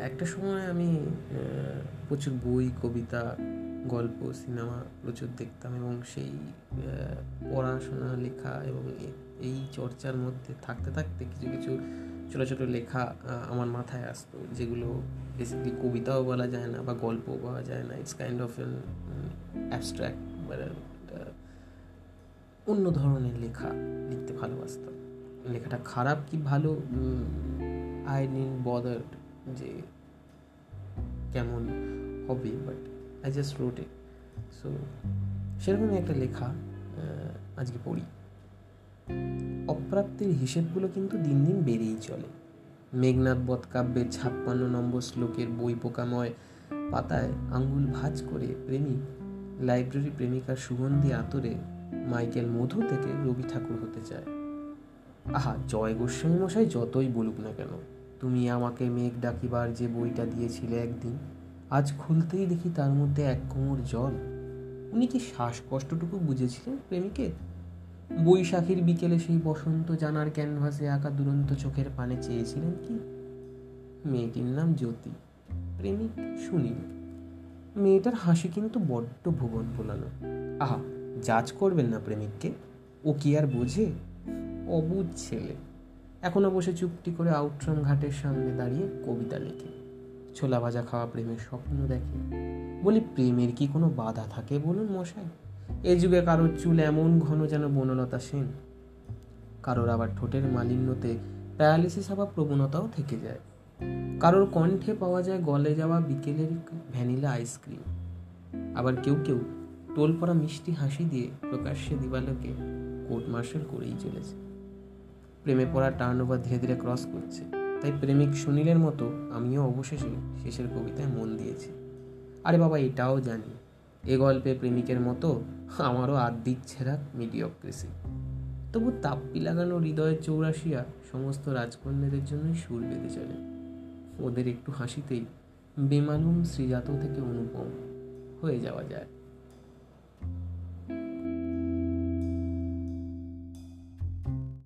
একটা সময় আমি প্রচুর বই, কবিতা, গল্প, সিনেমা প্রচুর দেখতাম এবং সেই পড়াশোনা, লেখা এবং এই চর্চার মধ্যে থাকতে থাকতে কিছু কিছু ছোটো ছোটো লেখা আমার মাথায় আসতো। যেগুলো বেসিক্যালি কবিতাও বলা যায় না বা গল্পও বলা যায় না। It's kind of an abstract অন্য ধরনের লেখা লিখতে ভালোবাসতাম। লেখাটা খারাপ কি ভালো? আই নিন বদার যে কেমন হবে but I just wrote it so সেরকমই একটা লেখা আজকে পড়ি। অপ্রাপ্তির হিসেবগুলো কিন্তু দিন দিন বেড়েই চলে। মেঘনাথ বধ কাব্যের ছাপ্পান্ন নম্বর শ্লোকের বই পোকাময় পাতায় আঙ্গুল ভাজ করে প্রেমিক, লাইব্রেরি প্রেমিকার সুগন্ধি আতরে মাইকেল মধু থেকে রবি ঠাকুর হতে চায়। আহা, জয় গোস্বামী মশাই, যতই বলুক না কেন। তুমি আমাকে মেঘ ডাকিবার যে বইটা দিয়েছিলে একদিন, আজ খুলতেই দেখি তার মধ্যে এক কোমর জল। উনি কি শ্বাসকষ্টটুকু বুঝেছিলেন প্রেমিকের বৈশাখীর বিকেলে সেই বসন্ত জানার ক্যানভাসে আঁকা দুরন্ত চোখের পানে চেয়েছিলেন কি? মেয়েটির নাম জ্যোতি, প্রেমিক সুনীল। মেয়েটার হাসি কিন্তু বড্ড ভুবন ফোলানো আহা জাজ করবেন না প্রেমিককে, ও কি আর বোঝে? অবুধ ছেলে। এখনও বসে চুপটি করে আউট্রাম ঘাটের সামনে দাঁড়িয়ে কবিতা লেখে। ছোলা ভাজা খাওয়া প্রেমের স্বপ্ন দেখে। বলি, প্রেমের কি কোনো বাধা থাকে বলুন মশাই? এ যুগে কারোর চুল এমন ঘন যেন বনলতা সেন। কারোর আবার ঠোঁটের মালিন্যতে প্যারালিসিস হওয়া প্রবণতাও থেকে যায়। কারোর কণ্ঠে পাওয়া যায় গলে যাওয়া বিকেলের ভ্যানিলা আইসক্রিম। আবার কেউ কেউ টোল পড়া মিষ্টি হাসি দিয়ে প্রকাশ্যে দিবালোকে কোর্ট মার্শাল করেই চলেছে। প্রেমে পড়া টার্ন ওভার ধীরে ধীরে ক্রস করছে। তাই প্রেমিক সুনীলের মতো আমিও অবশেষে শেষের কবিতায় মন দিয়েছি। আরে বাবা, এটাও জানি, এ গল্পে প্রেমিকের মতো আমারও আর্দিক ছেঁড়া মিডিয়ক্রেসি তবু তাপ্পি লাগানো হৃদয়ের চৌরাশিয়া সমস্ত রাজকন্যাদের জন্যই সুর বেঁধে চলে। ওদের একটু হাসিতেই বেমালুম শ্রীজাত থেকে অনুপম হয়ে যাওয়া যায়।